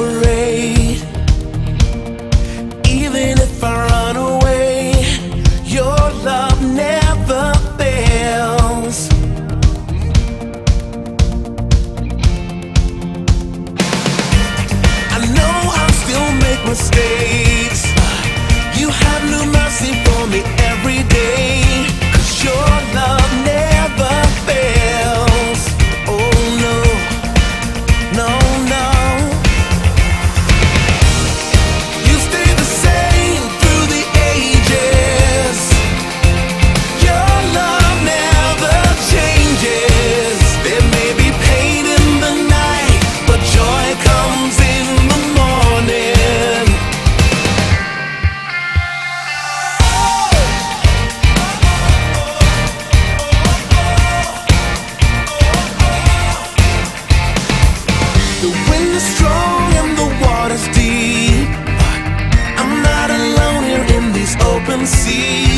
separate. see.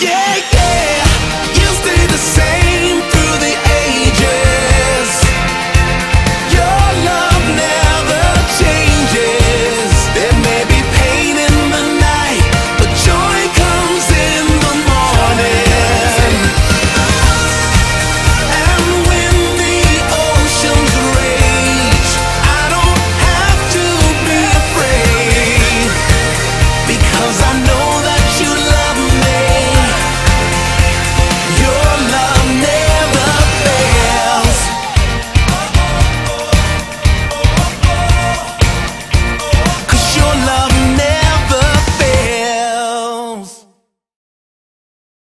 yeah, yeah.